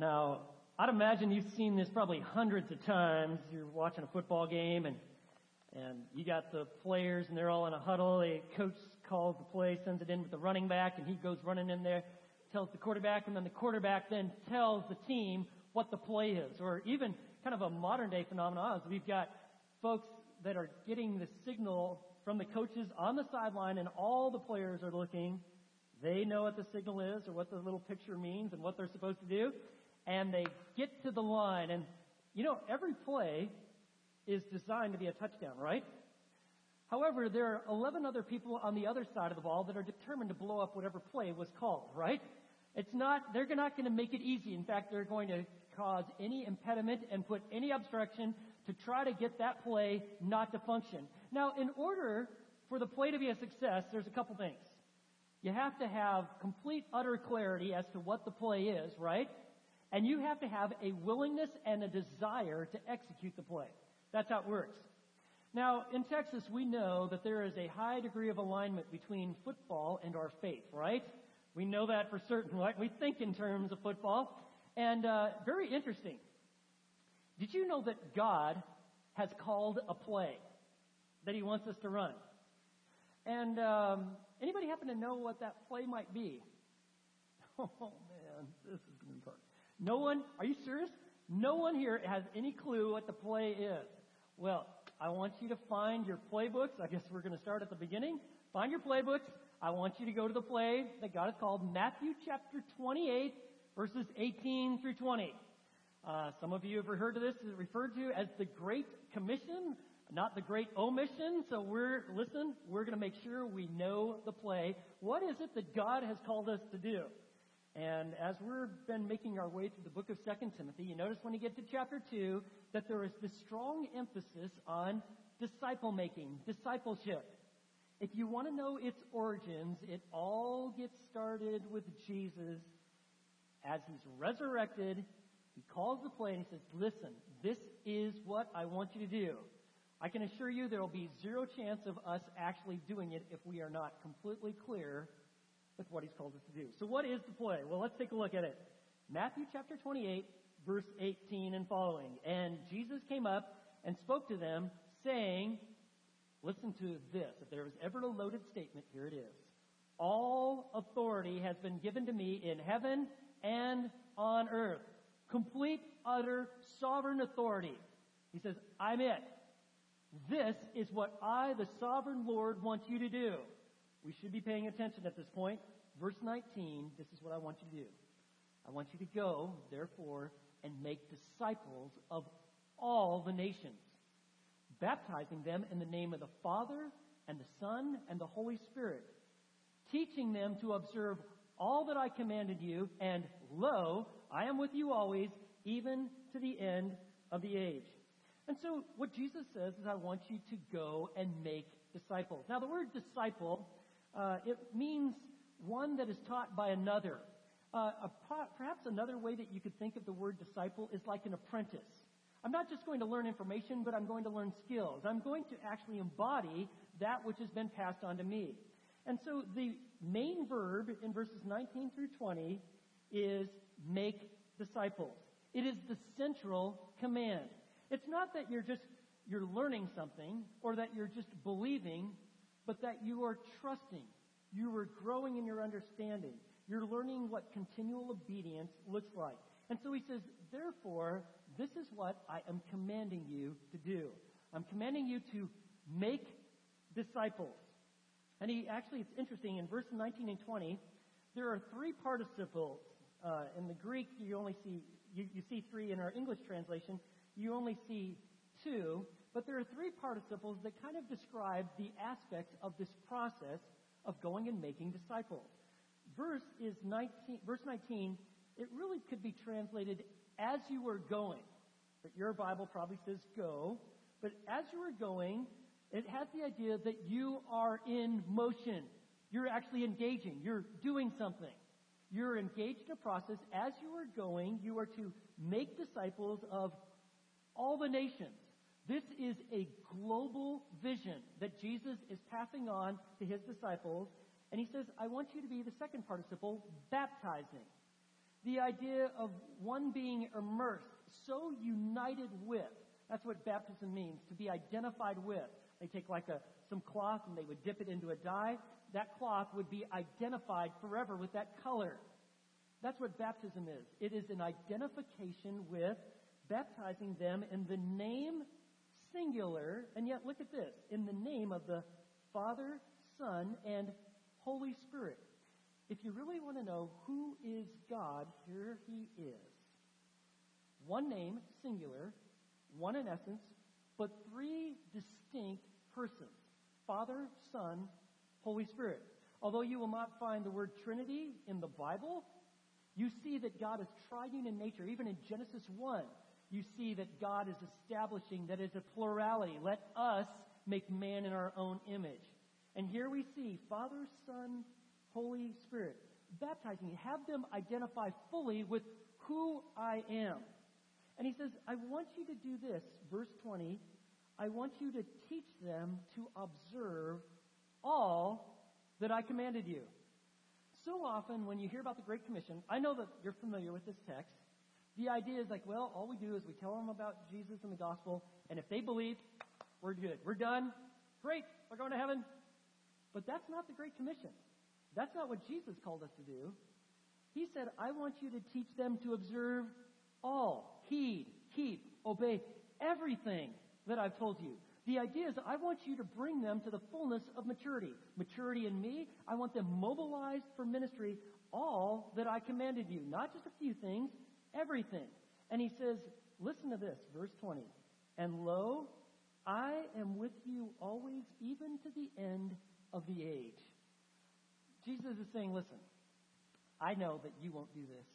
Now, I'd imagine you've seen this probably hundreds of times. You're watching a football game and and you got the players and they're all in a huddle. The coach calls the play, sends it in with the running back, and he goes running in there, tells the quarterback, and then the quarterback then tells the team what the play is. Or even kind of a modern day phenomenon is we've got folks that are getting the signal from the coaches on the sideline and all the players are looking. They know what the signal is or what the little picture means and what they're supposed to do. And they get to the line and you know, every play is designed to be a touchdown, right? However, there are 11 other people on the other side of the ball that are determined to blow up whatever play was called, right? It's not, they're not going to make it easy. In fact, they're going to cause any impediment and put any obstruction to try to get that play not to function. Now, in order for the play to be a success, there's a couple things. You have to have complete, utter clarity as to what the play is, right? And you have to have a willingness and a desire to execute the play. That's how it works. Now, in Texas, we know that there is a high degree of alignment between football and our faith, right? We know that for certain, right? We think in terms of football. And uh, very interesting. Did you know that God has called a play that He wants us to run? And um, anybody happen to know what that play might be? Oh man, this is going to be fun. No one? Are you serious? No one here has any clue what the play is. Well, I want you to find your playbooks. I guess we're going to start at the beginning. Find your playbooks. I want you to go to the play that God has called Matthew chapter 28, verses 18 through 20. Uh, some of you have heard of this It's referred to as the Great Commission, not the Great Omission. So we're, listen, we're going to make sure we know the play. What is it that God has called us to do? And as we've been making our way through the book of 2 Timothy, you notice when you get to chapter 2 that there is this strong emphasis on disciple making, discipleship. If you want to know its origins, it all gets started with Jesus. As he's resurrected, he calls the play and he says, listen, this is what I want you to do. I can assure you there will be zero chance of us actually doing it if we are not completely clear with what he's called us to do. So what is the play? Well, let's take a look at it. Matthew chapter 28, verse 18 and following. And Jesus came up and spoke to them, saying, listen to this. If there was ever a loaded statement, here it is. All authority has been given to me in heaven and on earth. Complete, utter, sovereign authority. He says, I'm it. This is what I, the sovereign Lord, want you to do. We should be paying attention at this point. Verse 19, this is what I want you to do. I want you to go, therefore, and make disciples of all the nations, baptizing them in the name of the Father and the Son and the Holy Spirit, teaching them to observe all that I commanded you, and lo, I am with you always, even to the end of the age. And so what Jesus says is, I want you to go and make disciples. Now the word disciple, uh, it means one that is taught by another. Uh, perhaps another way that you could think of the word disciple is like an apprentice. I'm not just going to learn information, but I'm going to learn skills. I'm going to actually embody that which has been passed on to me. And so the main verb in verses 19 through 20 is make disciples. It is the central command. It's not that you're just you're learning something or that you're just believing, but that you are trusting. You are growing in your understanding. You're learning what continual obedience looks like. And so he says, therefore, this is what I am commanding you to do. I'm commanding you to make disciples. And he actually, it's interesting, in verse 19 and 20, there are three participles. Uh, in the Greek, you only see, you, you see three. In our English translation, you only see two. But there are three participles that kind of describe the aspects of this process of going and making disciples. Verse is 19, verse 19, it really could be translated as you were going. But your Bible probably says go. But as you were going, it has the idea that you are in motion. You're actually engaging. You're doing something. You're engaged in a process. As you are going, you are to make disciples of all the nations. This is a global vision that Jesus is passing on to his disciples. And he says, I want you to be the second participle, baptizing. the idea of one being immersed, so united with. That's what baptism means, to be identified with. They take like a, some cloth and they would dip it into a dye. That cloth would be identified forever with that color. That's what baptism is. It is an identification with baptizing them in the name singular, and yet look at this, in the name of the Father, Son, and Holy Spirit. If you really want to know who is God, here he is. One name, singular, one in essence, but three distinct persons. Father, Son, Holy Spirit. Although you will not find the word Trinity in the Bible, you see that God is triune in nature. Even in Genesis 1, you see that God is establishing that is a plurality. Let us make man in our own image. And here we see Father, Son, Holy Spirit baptizing. Have them identify fully with who I am. And he says, I want you to do this, verse 20. I want you to teach them to observe all that I commanded you. So often when you hear about the Great Commission, I know that you're familiar with this text. The idea is like, well, all we do is we tell them about Jesus and the gospel, and if they believe, we're good. We're done. Great. We're going to heaven. But that's not the Great Commission. That's not what Jesus called us to do. He said, I want you to teach them to observe all, heed, keep, obey everything that I've told you. The idea is I want you to bring them to the fullness of maturity. Maturity in me, I want them mobilized for ministry, all that I commanded you. Not just a few things, everything. And he says, listen to this, verse 20. And lo, I am with you always, even to the end of the age. Jesus is saying, listen, I know that you won't do this.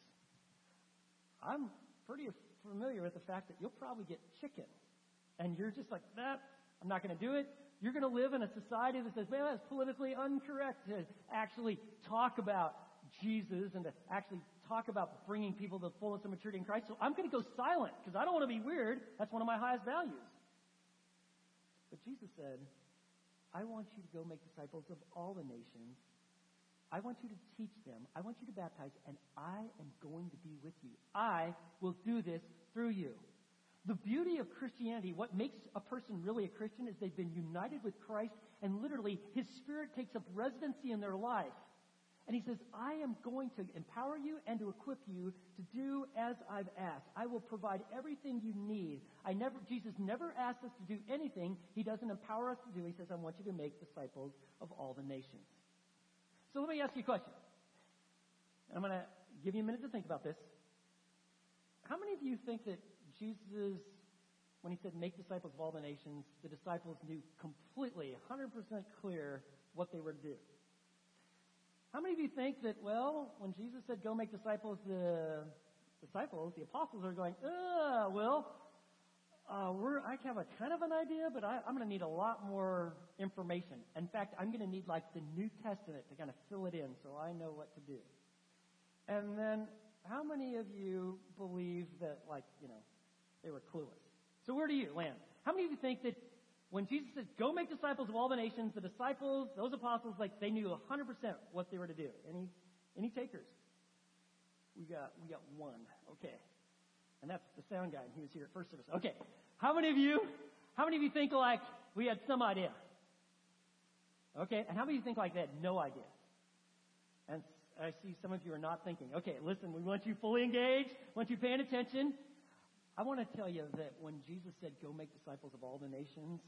I'm pretty familiar with the fact that you'll probably get chicken. And you're just like, nah, I'm not going to do it. You're going to live in a society that says, well, it's politically incorrect to actually talk about Jesus and to actually talk about bringing people to the fullness of maturity in Christ. So I'm going to go silent because I don't want to be weird. That's one of my highest values. But Jesus said, I want you to go make disciples of all the nations. I want you to teach them. I want you to baptize, and I am going to be with you. I will do this through you. The beauty of Christianity, what makes a person really a Christian, is they've been united with Christ, and literally, His Spirit takes up residency in their life. And he says, I am going to empower you and to equip you to do as I've asked. I will provide everything you need. I never, Jesus never asks us to do anything he doesn't empower us to do. He says, I want you to make disciples of all the nations. So let me ask you a question. I'm going to give you a minute to think about this. How many of you think that Jesus, when he said make disciples of all the nations, the disciples knew completely, 100% clear what they were to do? How many of you think that, well, when Jesus said go make disciples, the disciples, the apostles are going, uh, well, uh, we're, I have a kind of an idea, but I, I'm going to need a lot more information. In fact, I'm going to need like the New Testament to kind of fill it in so I know what to do. And then, how many of you believe that, like, you know, they were clueless? So where do you land? How many of you think that when Jesus said, go make disciples of all the nations, the disciples, those apostles, like they knew 100% what they were to do. Any, any takers? We got, we got one. Okay. And that's the sound guy. He was here at first service. Okay. How many of you, how many of you think like we had some idea? Okay. And how many of you think like they had no idea? And I see some of you are not thinking. Okay, listen, we want you fully engaged, want you paying attention. I want to tell you that when Jesus said, Go make disciples of all the nations,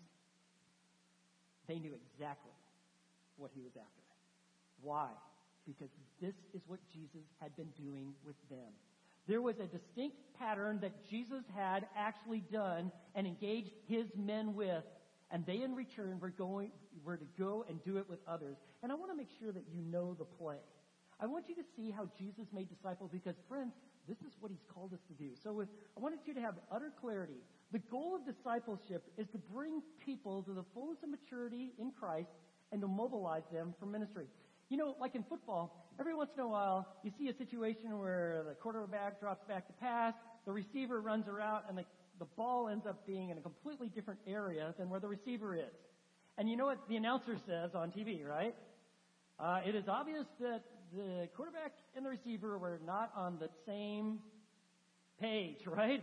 they knew exactly what he was after. Why? Because this is what Jesus had been doing with them. There was a distinct pattern that Jesus had actually done and engaged his men with, and they in return were going were to go and do it with others. And I want to make sure that you know the play. I want you to see how Jesus made disciples because friends, this is what he's called us to do. So with, I wanted you to have utter clarity. The goal of discipleship is to bring people to the fullness of maturity in Christ and to mobilize them for ministry. You know, like in football, every once in a while, you see a situation where the quarterback drops back to pass, the receiver runs a route, and the, the ball ends up being in a completely different area than where the receiver is. And you know what the announcer says on TV, right? Uh, it is obvious that the quarterback and the receiver were not on the same page, right?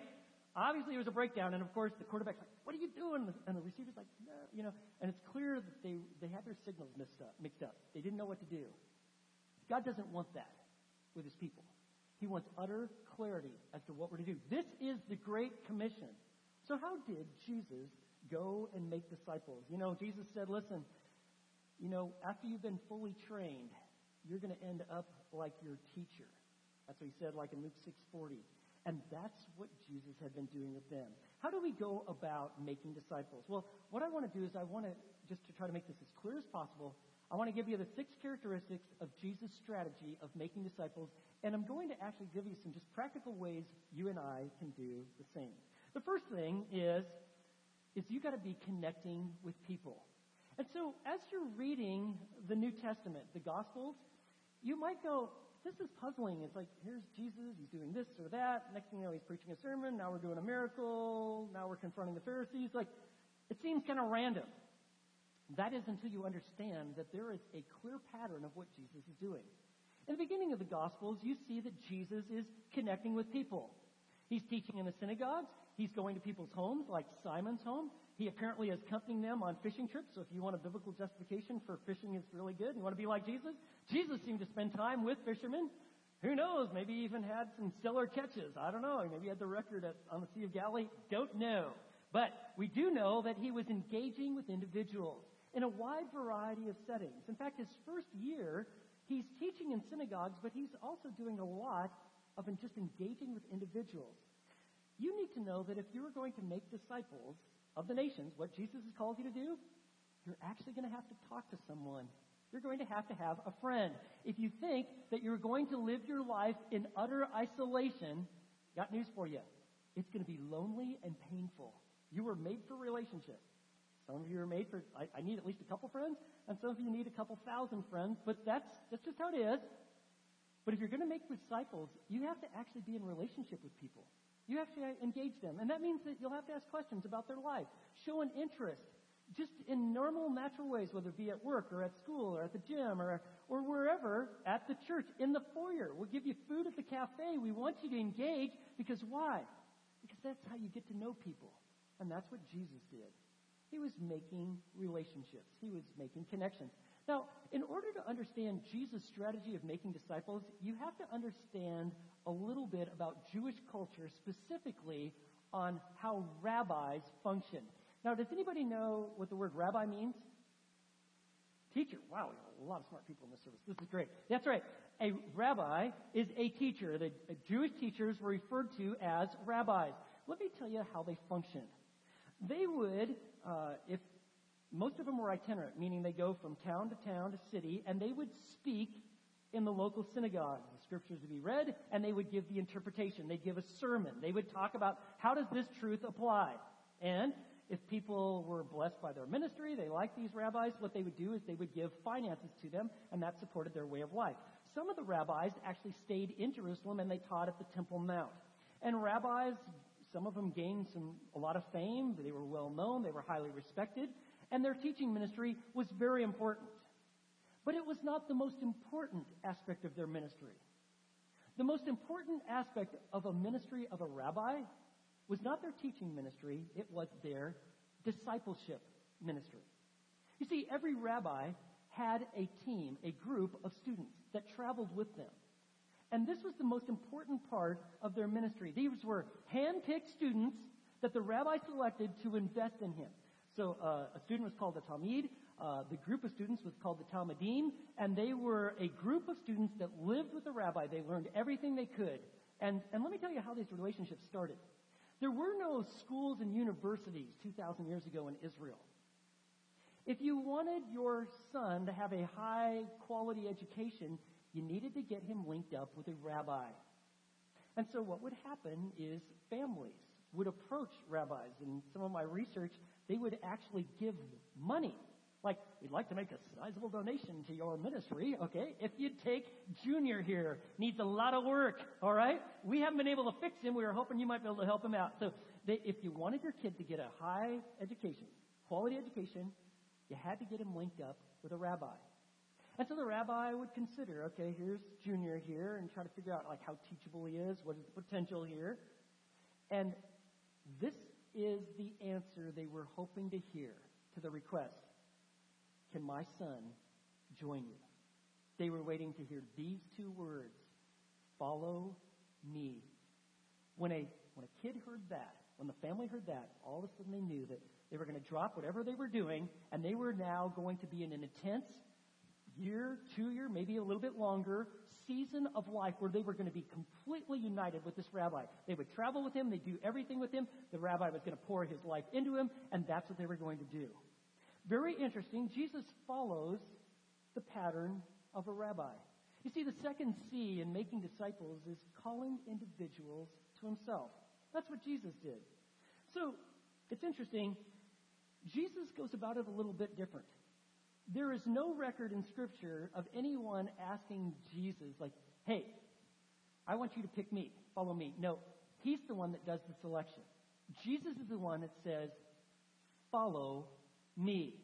Obviously, it was a breakdown, and of course, the quarterback's like, "What are you doing?" And the receiver's like, "No," you know. And it's clear that they they had their signals mixed up. Mixed up. They didn't know what to do. God doesn't want that with His people. He wants utter clarity as to what we're to do. This is the Great Commission. So, how did Jesus go and make disciples? You know, Jesus said, "Listen, you know, after you've been fully trained, you're going to end up like your teacher." That's what He said, like in Luke six forty. And that's what Jesus had been doing with them. How do we go about making disciples? Well, what I want to do is I want to, just to try to make this as clear as possible, I want to give you the six characteristics of Jesus' strategy of making disciples, and I'm going to actually give you some just practical ways you and I can do the same. The first thing is, is you got to be connecting with people. And so as you're reading the New Testament, the Gospels, you might go, this is puzzling. It's like, here's Jesus, he's doing this or that. Next thing you know, he's preaching a sermon. Now we're doing a miracle. Now we're confronting the Pharisees. Like, it seems kind of random. That is until you understand that there is a clear pattern of what Jesus is doing. In the beginning of the Gospels, you see that Jesus is connecting with people. He's teaching in the synagogues. He's going to people's homes, like Simon's home. He apparently is accompanying them on fishing trips. So if you want a biblical justification for fishing is really good, you want to be like Jesus, Jesus seemed to spend time with fishermen. Who knows? Maybe he even had some stellar catches. I don't know. Maybe he had the record at, on the Sea of Galilee. Don't know. But we do know that he was engaging with individuals in a wide variety of settings. In fact, his first year, he's teaching in synagogues, but he's also doing a lot of just engaging with individuals. You need to know that if you are going to make disciples, of the nations, what Jesus has called you to do, you're actually going to have to talk to someone. You're going to have to have a friend. If you think that you're going to live your life in utter isolation, got news for you. It's going to be lonely and painful. You were made for relationship. Some of you are made for, I, I need at least a couple friends, and some of you need a couple thousand friends, but that's, that's just how it is. But if you're going to make disciples, you have to actually be in relationship with people. You have to engage them. And that means that you'll have to ask questions about their life. Show an interest. Just in normal, natural ways, whether it be at work or at school or at the gym or, or wherever, at the church, in the foyer. We'll give you food at the cafe. We want you to engage because why? Because that's how you get to know people. And that's what Jesus did. He was making relationships. He was making connections. Now, in order to understand Jesus' strategy of making disciples, you have to understand a little bit about Jewish culture, specifically on how rabbis function. Now, does anybody know what the word rabbi means? Teacher. Wow, a lot of smart people in this service. This is great. That's right. A rabbi is a teacher. The Jewish teachers were referred to as rabbis. Let me tell you how they functioned. They would, uh, if most of them were itinerant, meaning they go from town to town to city, and they would speak in the local synagogue. The scriptures would be read, and they would give the interpretation. They'd give a sermon. They would talk about how does this truth apply. And if people were blessed by their ministry, they liked these rabbis, what they would do is they would give finances to them, and that supported their way of life. Some of the rabbis actually stayed in Jerusalem and they taught at the Temple Mount. And rabbis, some of them gained some, a lot of fame. They were well known. They were highly respected and their teaching ministry was very important. But it was not the most important aspect of their ministry. The most important aspect of a ministry of a rabbi was not their teaching ministry, it was their discipleship ministry. You see, every rabbi had a team, a group of students that traveled with them. And this was the most important part of their ministry. These were hand-picked students that the rabbi selected to invest in him. So uh, a student was called a Talmid. Uh, the group of students was called the Talmidim, and they were a group of students that lived with the rabbi. They learned everything they could. And, and let me tell you how these relationships started. There were no schools and universities 2,000 years ago in Israel. If you wanted your son to have a high quality education, you needed to get him linked up with a rabbi. And so what would happen is families would approach rabbis. In some of my research, they would actually give money. Like, we'd like to make a sizable donation to your ministry, okay? If you'd take Junior here, needs a lot of work, alright? We haven't been able to fix him. We were hoping you might be able to help him out. So, they, if you wanted your kid to get a high education, quality education, you had to get him linked up with a rabbi. And so the rabbi would consider, okay, here's Junior here, and try to figure out like how teachable he is, what is the potential here. And this is the answer they were hoping to hear to the request. Can my son join you? They were waiting to hear these two words, follow me. When a, when a kid heard that, when the family heard that, all of a sudden they knew that they were going to drop whatever they were doing, and they were now going to be in an intense year, two year, maybe a little bit longer season of life where they were going to be completely united with this rabbi. They would travel with him, they'd do everything with him. The rabbi was going to pour his life into him, and that's what they were going to do. Very interesting. Jesus follows the pattern of a rabbi. You see, the second C in making disciples is calling individuals to himself. That's what Jesus did. So, it's interesting. Jesus goes about it a little bit different. There is no record in Scripture of anyone asking Jesus, like, hey, I want you to pick me, follow me. No, he's the one that does the selection. Jesus is the one that says, follow me.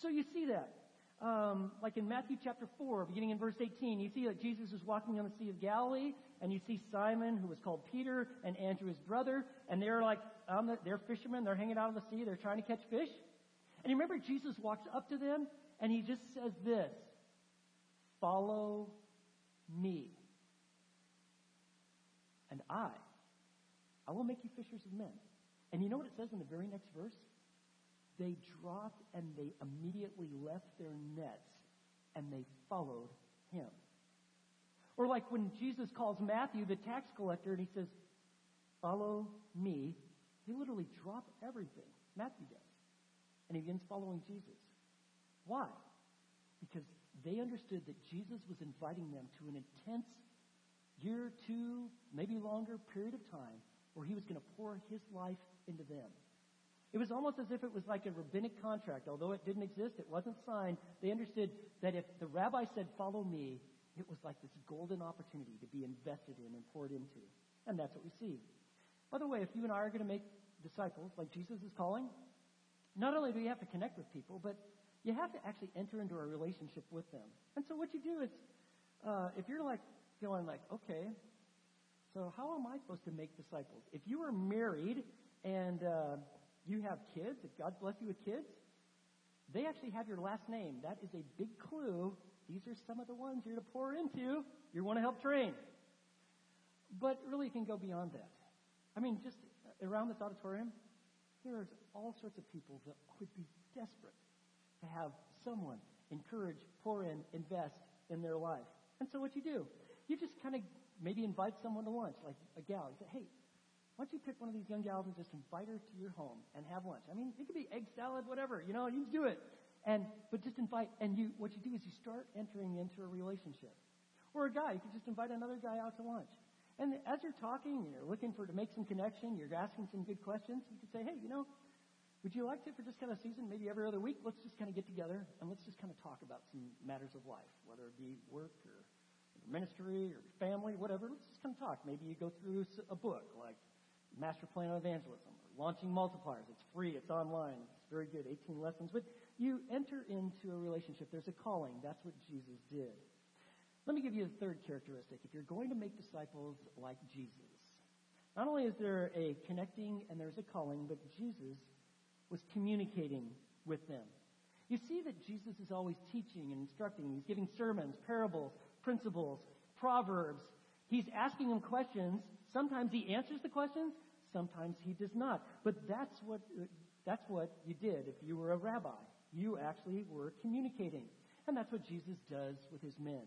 So you see that. Um, like in Matthew chapter 4, beginning in verse 18, you see that Jesus is walking on the Sea of Galilee, and you see Simon, who was called Peter, and Andrew, his brother, and they're like, the, they're fishermen, they're hanging out on the sea, they're trying to catch fish. And you remember Jesus walks up to them and he just says this Follow me. And I, I will make you fishers of men. And you know what it says in the very next verse? They dropped and they immediately left their nets and they followed him. Or like when Jesus calls Matthew the tax collector and he says, Follow me. They literally drop everything. Matthew does and he begins following Jesus. Why? Because they understood that Jesus was inviting them to an intense year, two, maybe longer period of time where he was going to pour his life into them. It was almost as if it was like a rabbinic contract. Although it didn't exist, it wasn't signed. They understood that if the rabbi said, Follow me, it was like this golden opportunity to be invested in and poured into. And that's what we see. By the way, if you and I are going to make disciples like Jesus is calling, not only do you have to connect with people, but you have to actually enter into a relationship with them. And so what you do is, uh, if you're like going like, okay, so how am I supposed to make disciples? If you are married and uh, you have kids, if God bless you with kids, they actually have your last name. That is a big clue. These are some of the ones you're to pour into. You want to help train. But really, it can go beyond that. I mean, just around this auditorium, there's all sorts of people that would be desperate to have someone encourage, pour in, invest in their life. And so what you do, you just kind of maybe invite someone to lunch, like a gal. You say, hey, why don't you pick one of these young gals and just invite her to your home and have lunch? I mean, it could be egg salad, whatever, you know, you do it. And, but just invite, and you, what you do is you start entering into a relationship. Or a guy, you could just invite another guy out to lunch. And as you're talking, you're looking for to make some connection, you're asking some good questions, you could say, hey, you know, would you like to, for just kind of season, maybe every other week, let's just kind of get together and let's just kind of talk about some matters of life, whether it be work or ministry or family, whatever. Let's just kind of talk. Maybe you go through a book like Master Plan of Evangelism or Launching Multipliers. It's free. It's online. It's very good. 18 lessons. But you enter into a relationship. There's a calling. That's what Jesus did. Let me give you a third characteristic. If you're going to make disciples like Jesus, not only is there a connecting and there's a calling, but Jesus was communicating with them. You see that Jesus is always teaching and instructing. He's giving sermons, parables, principles, proverbs. He's asking them questions. Sometimes he answers the questions, sometimes he does not. But that's what, that's what you did if you were a rabbi. You actually were communicating. And that's what Jesus does with his men.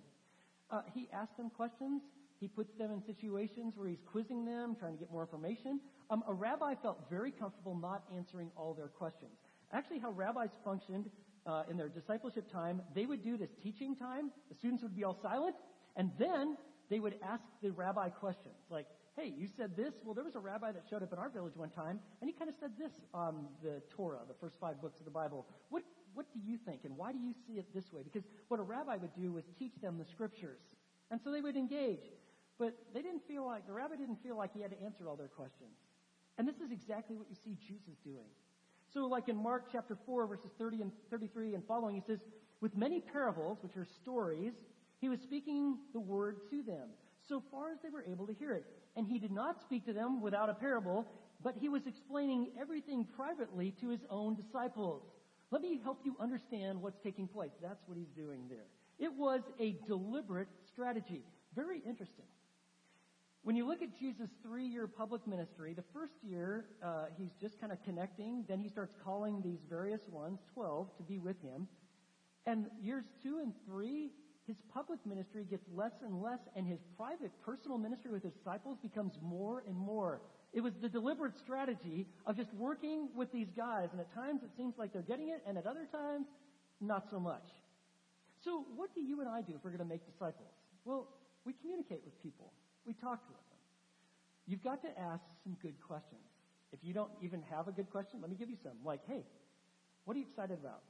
Uh, he asks them questions. He puts them in situations where he's quizzing them, trying to get more information. Um, a rabbi felt very comfortable not answering all their questions. Actually, how rabbis functioned uh, in their discipleship time, they would do this teaching time. The students would be all silent, and then they would ask the rabbi questions like, "Hey, you said this. Well, there was a rabbi that showed up in our village one time, and he kind of said this on the Torah, the first five books of the Bible. What what do you think, and why do you see it this way? Because what a rabbi would do was teach them the scriptures. And so they would engage. But they didn't feel like, the rabbi didn't feel like he had to answer all their questions. And this is exactly what you see Jesus doing. So like in Mark chapter 4 verses 30 and 33 and following, he says, With many parables, which are stories, he was speaking the word to them, so far as they were able to hear it. And he did not speak to them without a parable, but he was explaining everything privately to his own disciples. Let me help you understand what's taking place. That's what he's doing there. It was a deliberate strategy. Very interesting. When you look at Jesus' three year public ministry, the first year uh, he's just kind of connecting. Then he starts calling these various ones, 12, to be with him. And years two and three, his public ministry gets less and less, and his private, personal ministry with his disciples becomes more and more. It was the deliberate strategy of just working with these guys, and at times it seems like they're getting it, and at other times, not so much. So, what do you and I do if we're going to make disciples? Well, we communicate with people. We talk to them. You've got to ask some good questions. If you don't even have a good question, let me give you some. Like, hey, what are you excited about?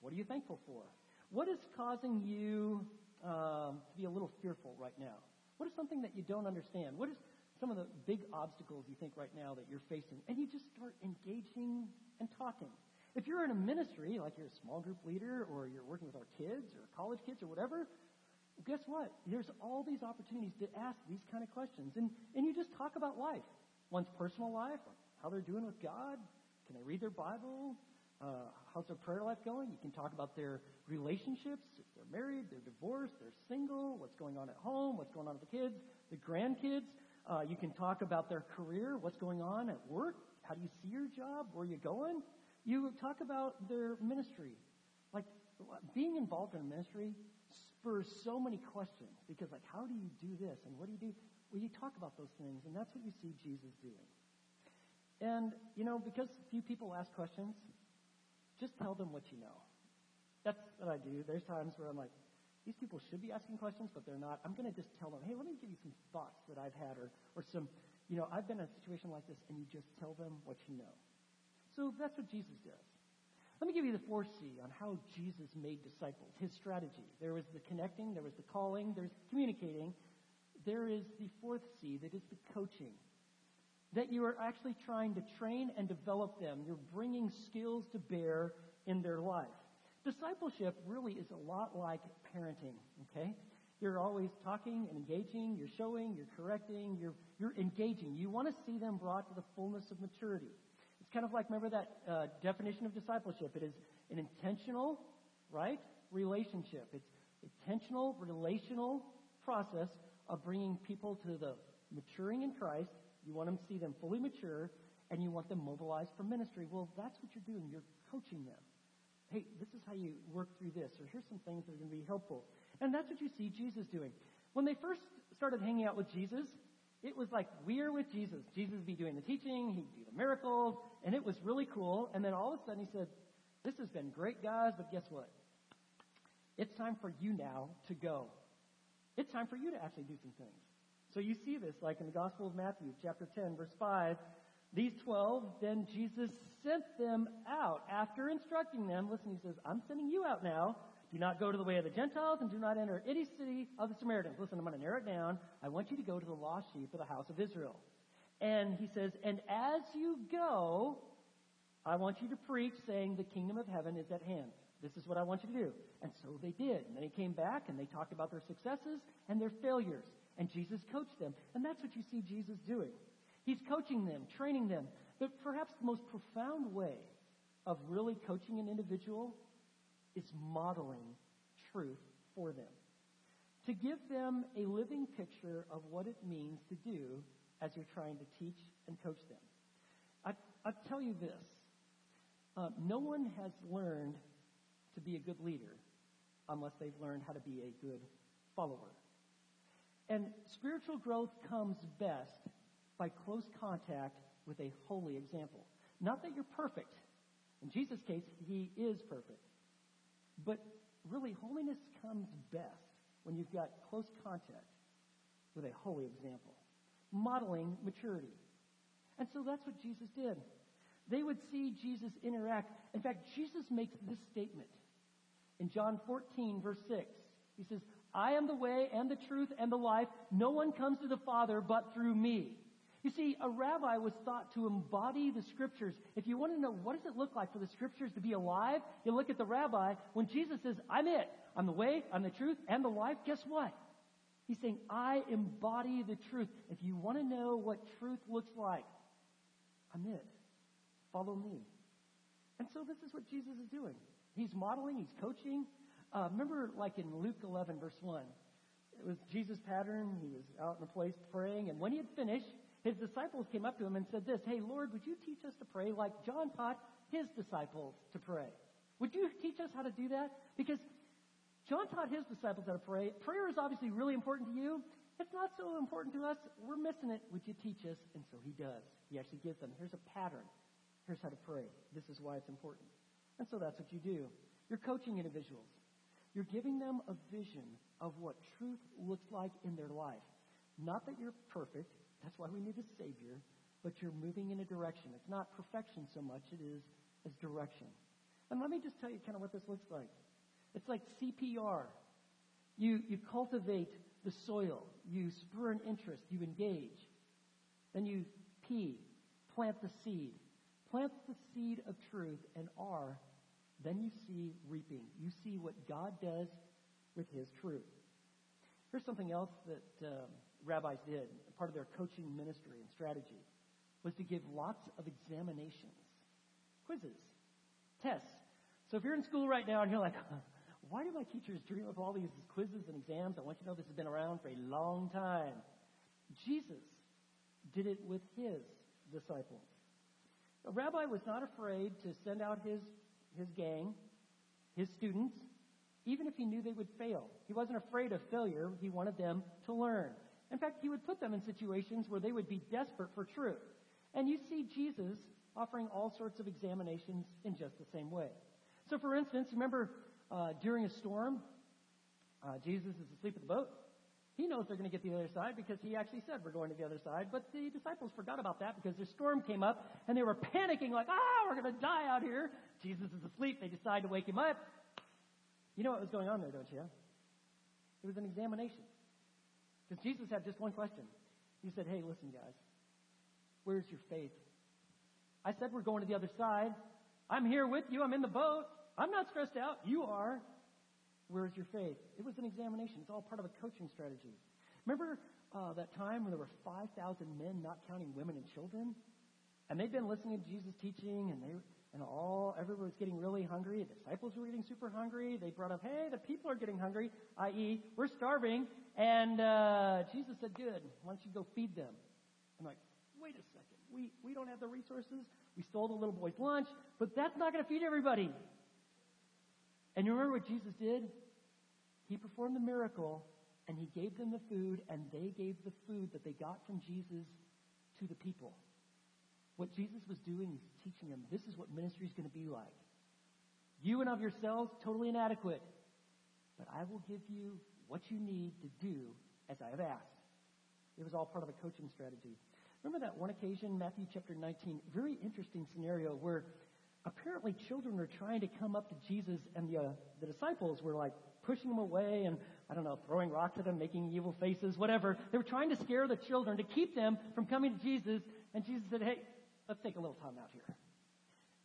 What are you thankful for? What is causing you um, to be a little fearful right now? What is something that you don't understand? What is some of the big obstacles you think right now that you're facing? And you just start engaging and talking. If you're in a ministry, like you're a small group leader or you're working with our kids or college kids or whatever, guess what? There's all these opportunities to ask these kind of questions. And, and you just talk about life. One's personal life, how they're doing with God. Can they read their Bible? Uh, how's their prayer life going? You can talk about their relationships. If they're married, they're divorced, they're single, what's going on at home, what's going on with the kids, the grandkids. Uh, you can talk about their career, what's going on at work. How do you see your job? Where are you going? You talk about their ministry. Like, being involved in a ministry spurs so many questions because, like, how do you do this and what do you do? Well, you talk about those things, and that's what you see Jesus doing. And, you know, because few people ask questions, just tell them what you know. That's what I do. There's times where I'm like, these people should be asking questions, but they're not. I'm going to just tell them, hey, let me give you some thoughts that I've had, or, or some, you know, I've been in a situation like this, and you just tell them what you know. So that's what Jesus does. Let me give you the four C on how Jesus made disciples, his strategy. There was the connecting, there was the calling, there's communicating. There is the fourth C that is the coaching. That you are actually trying to train and develop them. You're bringing skills to bear in their life. Discipleship really is a lot like parenting, okay? You're always talking and engaging, you're showing, you're correcting, you're, you're engaging. You want to see them brought to the fullness of maturity It's kind of like, remember that uh, definition of discipleship? It is an intentional, right, relationship. It's intentional, relational process of bringing people to the maturing in Christ. You want to see them fully mature, and you want them mobilized for ministry. Well, that's what you're doing. You're coaching them. Hey, this is how you work through this, or here's some things that are going to be helpful. And that's what you see Jesus doing. When they first started hanging out with Jesus, it was like we are with Jesus. Jesus would be doing the teaching, he'd do the miracles, and it was really cool. And then all of a sudden he said, This has been great, guys, but guess what? It's time for you now to go. It's time for you to actually do some things. So you see this like in the Gospel of Matthew, chapter 10, verse 5. These 12, then Jesus sent them out after instructing them. Listen, he says, I'm sending you out now do not go to the way of the Gentiles and do not enter any city of the Samaritans. Listen, I'm going to narrow it down. I want you to go to the lost sheep of the house of Israel. And he says, and as you go, I want you to preach saying the kingdom of heaven is at hand. This is what I want you to do. And so they did. And then he came back and they talked about their successes and their failures. And Jesus coached them. And that's what you see Jesus doing. He's coaching them, training them. But perhaps the most profound way of really coaching an individual is modeling truth for them. To give them a living picture of what it means to do as you're trying to teach and coach them. I, I tell you this. Uh, no one has learned to be a good leader unless they've learned how to be a good follower. And spiritual growth comes best by close contact with a holy example. Not that you're perfect. In Jesus' case, he is perfect. But really, holiness comes best when you've got close contact with a holy example, modeling maturity. And so that's what Jesus did. They would see Jesus interact. In fact, Jesus makes this statement in John 14, verse 6. He says, I am the way and the truth and the life. No one comes to the Father but through me. You see, a rabbi was thought to embody the scriptures. If you want to know what does it look like for the scriptures to be alive, you look at the rabbi. When Jesus says, I'm it, I'm the way, I'm the truth, and the life, guess what? He's saying, I embody the truth. If you want to know what truth looks like, I'm it. Follow me. And so this is what Jesus is doing. He's modeling, he's coaching. Uh, remember, like in Luke 11, verse 1, it was Jesus' pattern. He was out in a place praying, and when he had finished, his disciples came up to him and said this, Hey, Lord, would you teach us to pray like John taught his disciples to pray? Would you teach us how to do that? Because John taught his disciples how to pray. Prayer is obviously really important to you. It's not so important to us. We're missing it. Would you teach us? And so he does. He actually gives them, here's a pattern. Here's how to pray. This is why it's important. And so that's what you do. You're coaching individuals. You're giving them a vision of what truth looks like in their life. Not that you're perfect. That's why we need a Savior. But you're moving in a direction. It's not perfection so much, it is as direction. And let me just tell you kind of what this looks like. It's like CPR. You, you cultivate the soil. You spur an interest. You engage. Then you P, plant the seed. Plant the seed of truth and R. Then you see reaping. You see what God does with His truth. Here's something else that um, rabbis did, part of their coaching ministry and strategy, was to give lots of examinations, quizzes, tests. So if you're in school right now and you're like, why do my teachers dream up all these quizzes and exams? I want you to know this has been around for a long time. Jesus did it with his disciples. A rabbi was not afraid to send out his, his gang, his students, even if he knew they would fail. He wasn't afraid of failure. He wanted them to learn. In fact, he would put them in situations where they would be desperate for truth. And you see Jesus offering all sorts of examinations in just the same way. So, for instance, remember uh, during a storm, uh, Jesus is asleep at the boat. He knows they're going to get to the other side because he actually said we're going to the other side. But the disciples forgot about that because the storm came up and they were panicking like, ah, we're going to die out here. Jesus is asleep. They decide to wake him up. You know what was going on there, don't you? It was an examination. Because Jesus had just one question. He said, hey, listen, guys, where's your faith? I said we're going to the other side. I'm here with you. I'm in the boat. I'm not stressed out. You are. Where's your faith? It was an examination. It's all part of a coaching strategy. Remember uh, that time when there were 5,000 men, not counting women and children? And they'd been listening to Jesus' teaching, and they and all everyone was getting really hungry. The disciples were getting super hungry. They brought up, "Hey, the people are getting hungry, i.e., we're starving." And uh, Jesus said, "Good. Why don't you go feed them?" I'm like, "Wait a second. We we don't have the resources. We stole the little boy's lunch, but that's not going to feed everybody." And you remember what Jesus did? He performed the miracle and he gave them the food and they gave the food that they got from Jesus to the people. What Jesus was doing is teaching them this is what ministry is going to be like. You and of yourselves, totally inadequate. But I will give you what you need to do as I have asked. It was all part of a coaching strategy. Remember that one occasion, Matthew chapter 19, very interesting scenario where apparently children were trying to come up to Jesus, and the, uh, the disciples were like pushing them away and, I don't know, throwing rocks at them, making evil faces, whatever. They were trying to scare the children to keep them from coming to Jesus. And Jesus said, Hey, let's take a little time out here.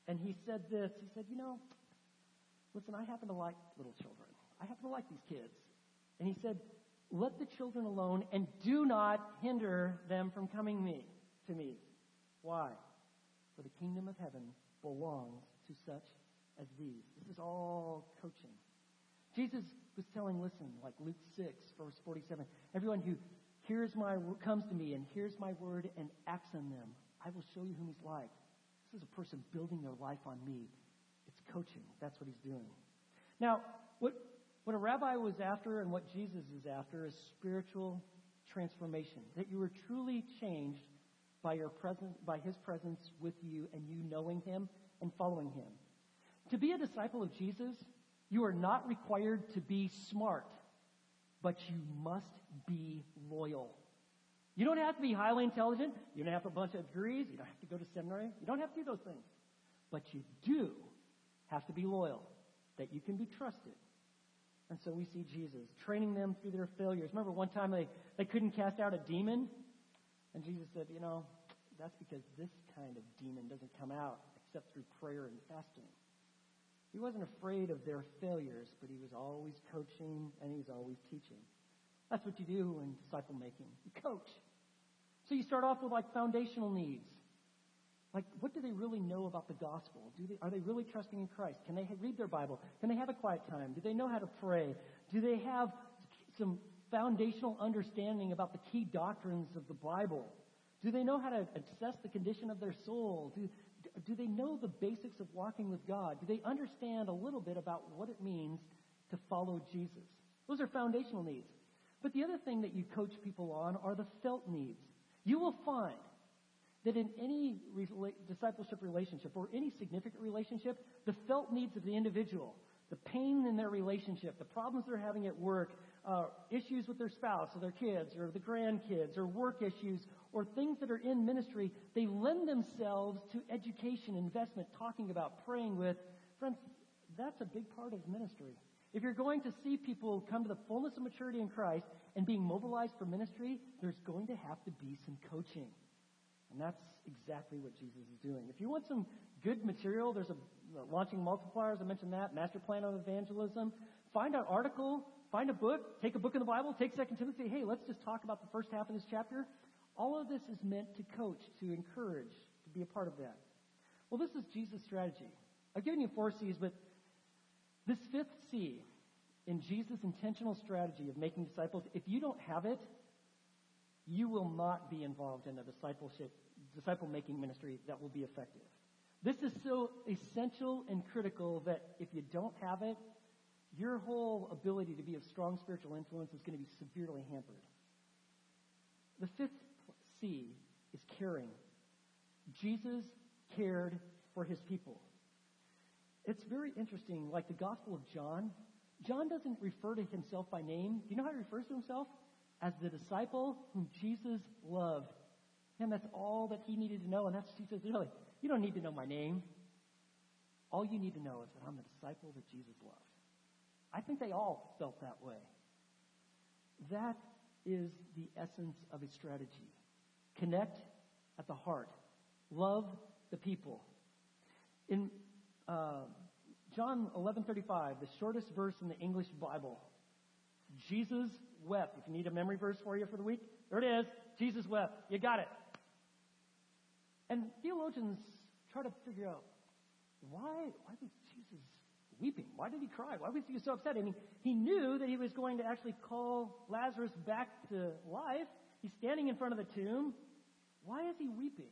And he said this He said, You know, listen, I happen to like little children. I happen to like these kids. And he said, Let the children alone and do not hinder them from coming me, to me. Why? For the kingdom of heaven belongs to such as these. This is all coaching. Jesus was telling, listen, like Luke 6, verse 47, everyone who hears my, comes to me and hears my word and acts on them, I will show you whom he's like. This is a person building their life on me. It's coaching. That's what he's doing. Now, what, what a rabbi was after and what Jesus is after is spiritual transformation. That you were truly changed by your presence, by his presence with you and you knowing him and following him. To be a disciple of Jesus, you are not required to be smart, but you must be loyal. You don't have to be highly intelligent. You don't have a bunch of degrees. You don't have to go to seminary. You don't have to do those things. But you do have to be loyal, that you can be trusted. And so we see Jesus training them through their failures. Remember one time they, they couldn't cast out a demon And Jesus said, you know, that's because this kind of demon doesn't come out except through prayer and fasting. He wasn't afraid of their failures, but he was always coaching and he was always teaching. That's what you do in disciple making. You coach. So you start off with like foundational needs. Like, what do they really know about the gospel? Do they, are they really trusting in Christ? Can they read their Bible? Can they have a quiet time? Do they know how to pray? Do they have some foundational understanding about the key doctrines of the Bible? Do they know how to assess the condition of their soul? Do, do they know the basics of walking with God? Do they understand a little bit about what it means to follow Jesus? Those are foundational needs. But the other thing that you coach people on are the felt needs. You will find that in any discipleship relationship or any significant relationship, the felt needs of the individual, the pain in their relationship, the problems they're having at work, uh, issues with their spouse or their kids or the grandkids or work issues or things that are in ministry, they lend themselves to education, investment, talking about, praying with. Friends, that's a big part of ministry. If you're going to see people come to the fullness of maturity in Christ and being mobilized for ministry, there's going to have to be some coaching. And that's exactly what Jesus is doing. If you want some good material, there's a uh, launching multipliers. I mentioned that. Master plan on evangelism. Find an article, find a book, take a book in the Bible, take Second Timothy. Hey, let's just talk about the first half of this chapter. All of this is meant to coach, to encourage, to be a part of that. Well, this is Jesus' strategy. I've given you four C's, but this fifth C in Jesus' intentional strategy of making disciples, if you don't have it, you will not be involved in a discipleship, disciple making ministry that will be effective. This is so essential and critical that if you don't have it, your whole ability to be of strong spiritual influence is going to be severely hampered. The fifth C is caring. Jesus cared for his people. It's very interesting, like the Gospel of John. John doesn't refer to himself by name. Do you know how he refers to himself? as the disciple whom Jesus loved. And that's all that he needed to know. And that's, he says, really, you don't need to know my name. All you need to know is that I'm the disciple that Jesus loved. I think they all felt that way. That is the essence of a strategy. Connect at the heart. Love the people. In uh, John 11:35, the shortest verse in the English Bible, Jesus wept. If you need a memory verse for you for the week, there it is. Jesus wept. You got it. And theologians try to figure out why, why was Jesus weeping? Why did he cry? Why was he so upset? I mean, he knew that he was going to actually call Lazarus back to life. He's standing in front of the tomb. Why is he weeping?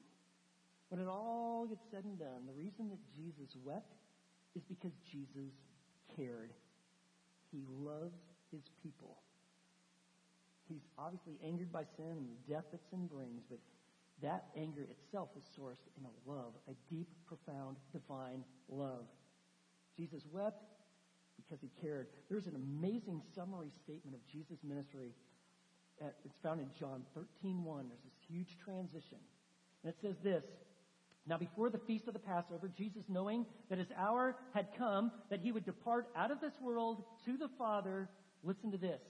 When it all gets said and done, the reason that Jesus wept is because Jesus cared. He loves his people. He's obviously angered by sin and the death that sin brings, but that anger itself is sourced in a love, a deep, profound, divine love. Jesus wept because he cared. There's an amazing summary statement of Jesus' ministry. It's found in John 13:1. There's this huge transition. And it says this, Now before the feast of the Passover, Jesus, knowing that his hour had come, that he would depart out of this world to the Father, listen to this,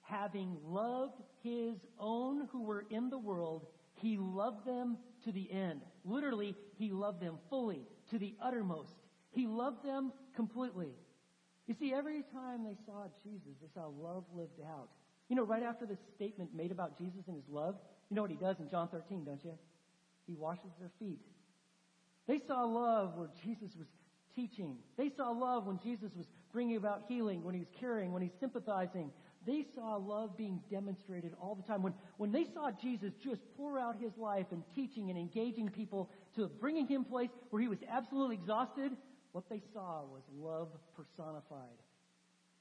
having loved his own who were in the world, he loved them to the end. Literally, he loved them fully, to the uttermost. He loved them completely. You see, every time they saw Jesus, they saw love lived out. You know, right after this statement made about Jesus and his love, you know what he does in John 13, don't you? He washes their feet. They saw love where Jesus was teaching. They saw love when Jesus was bringing about healing, when he was caring, when he's sympathizing, they saw love being demonstrated all the time. When, when they saw Jesus just pour out his life and teaching and engaging people to bringing him place where he was absolutely exhausted, what they saw was love personified.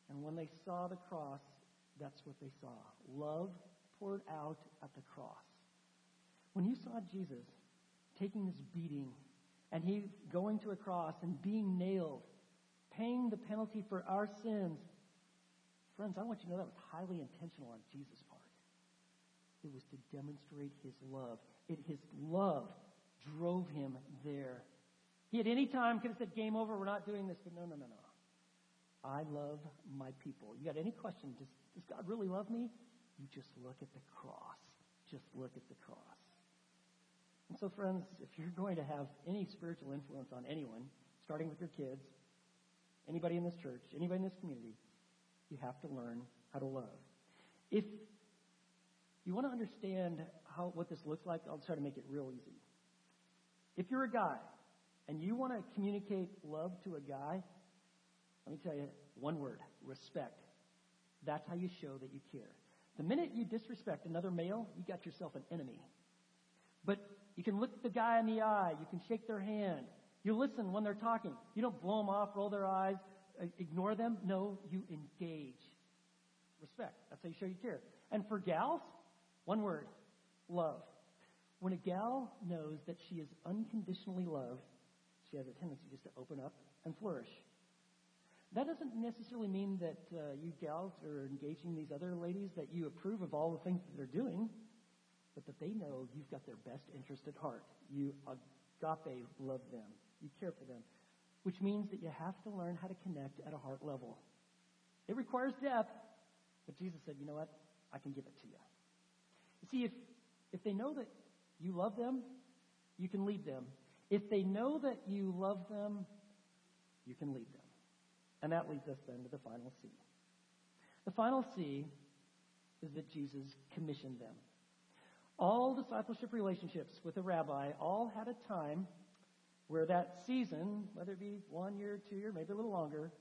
And when they saw the cross, that's what they saw. Love poured out at the cross. When you saw Jesus taking this beating and he going to a cross and being nailed, paying the penalty for our sins, Friends, I want you to know that was highly intentional on Jesus' part. It was to demonstrate his love. It, his love drove him there. He at any time could have said, game over, we're not doing this, but no, no, no, no. I love my people. You got any question? Does, does God really love me? You just look at the cross. Just look at the cross. And so, friends, if you're going to have any spiritual influence on anyone, starting with your kids, anybody in this church, anybody in this community, you have to learn how to love. If you want to understand how what this looks like, I'll try to make it real easy. If you're a guy and you want to communicate love to a guy, let me tell you one word respect. That's how you show that you care. The minute you disrespect another male, you got yourself an enemy. But you can look the guy in the eye, you can shake their hand, you listen when they're talking. You don't blow them off, roll their eyes, uh, ignore them. No, you engage. Respect. That's how you show you care. And for gals, one word love. When a gal knows that she is unconditionally loved, she has a tendency just to open up and flourish. That doesn't necessarily mean that uh, you gals are engaging these other ladies that you approve of all the things that they're doing, but that they know you've got their best interest at heart. You agape love them. You care for them, which means that you have to learn how to connect at a heart level. It requires depth, but Jesus said, you know what? I can give it to you. You see, if, if they know that you love them, you can lead them. If they know that you love them, you can lead them. And that leads us then to the final C. The final C is that Jesus commissioned them. All discipleship relationships with a rabbi all had a time where that season, whether it be one year, two year, maybe a little longer,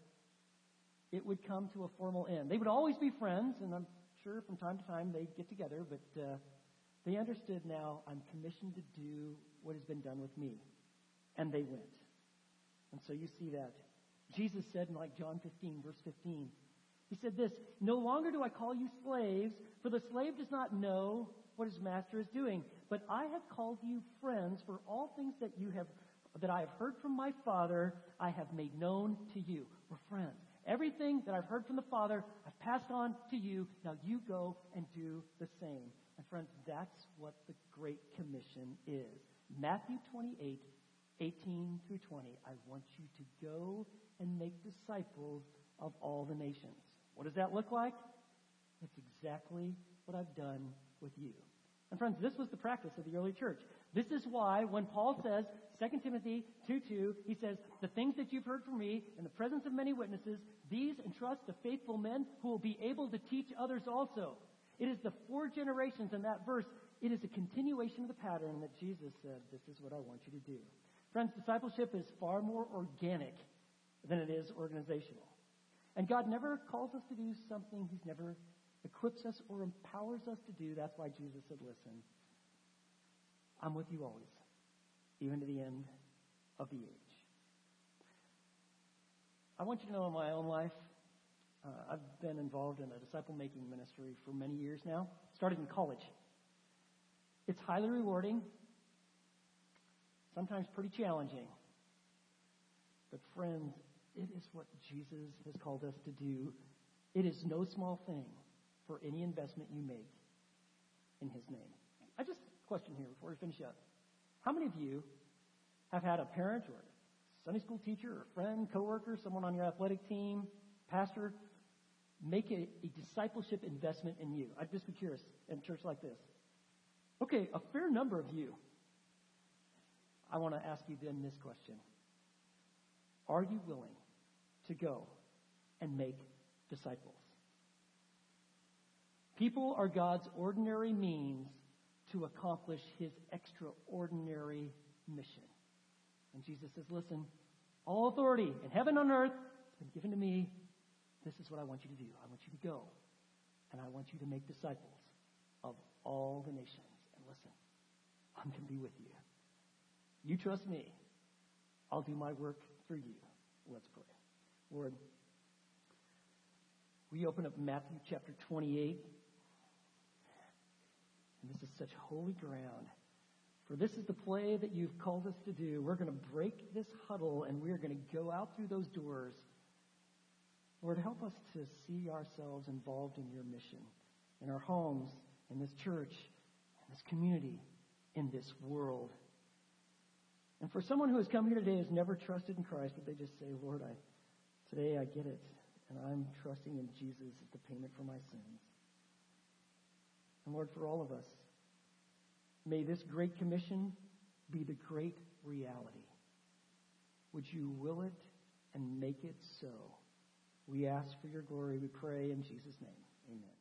it would come to a formal end. They would always be friends, and I'm sure from time to time they'd get together, but uh, they understood now I'm commissioned to do what has been done with me. And they went. And so you see that. Jesus said in like John 15, verse 15, he said this, No longer do I call you slaves, for the slave does not know what his master is doing. But I have called you friends, for all things that you have that I have heard from my Father, I have made known to you. We're friends. Everything that I've heard from the Father, I've passed on to you. Now you go and do the same. And friends, that's what the Great Commission is. Matthew 28, 18 through 20. I want you to go and make disciples of all the nations. What does that look like? It's exactly what I've done with you. And friends, this was the practice of the early church. This is why when Paul says, 2 Timothy 2.2, he says, the things that you've heard from me in the presence of many witnesses, these entrust to faithful men who will be able to teach others also. It is the four generations in that verse. It is a continuation of the pattern that Jesus said, this is what I want you to do. Friends, discipleship is far more organic than it is organizational. And God never calls us to do something He's never equips us or empowers us to do. That's why Jesus said, listen, I'm with you always, even to the end of the age. I want you to know in my own life, uh, I've been involved in a disciple making ministry for many years now. Started in college. It's highly rewarding, sometimes pretty challenging. But, friends, it is what Jesus has called us to do. It is no small thing for any investment you make in His name. I just question here before we finish up. How many of you have had a parent or Sunday school teacher or friend, coworker, someone on your athletic team, pastor, make a, a discipleship investment in you? I'd just be curious in a church like this. Okay, a fair number of you. I want to ask you then this question. Are you willing to go and make disciples? People are God's ordinary means to accomplish his extraordinary mission. And Jesus says, listen, all authority in heaven and earth has been given to me. This is what I want you to do. I want you to go. And I want you to make disciples of all the nations. And listen, I'm going to be with you. You trust me. I'll do my work for you. Let's pray. Lord, we open up Matthew chapter 28. And this is such holy ground. For this is the play that you've called us to do. We're going to break this huddle and we're going to go out through those doors. Lord, help us to see ourselves involved in your mission, in our homes, in this church, in this community, in this world. And for someone who has come here today has never trusted in Christ, but they just say, Lord, I, today I get it, and I'm trusting in Jesus as the payment for my sins. And Lord, for all of us, may this great commission be the great reality. Would you will it and make it so? We ask for your glory. We pray in Jesus' name. Amen.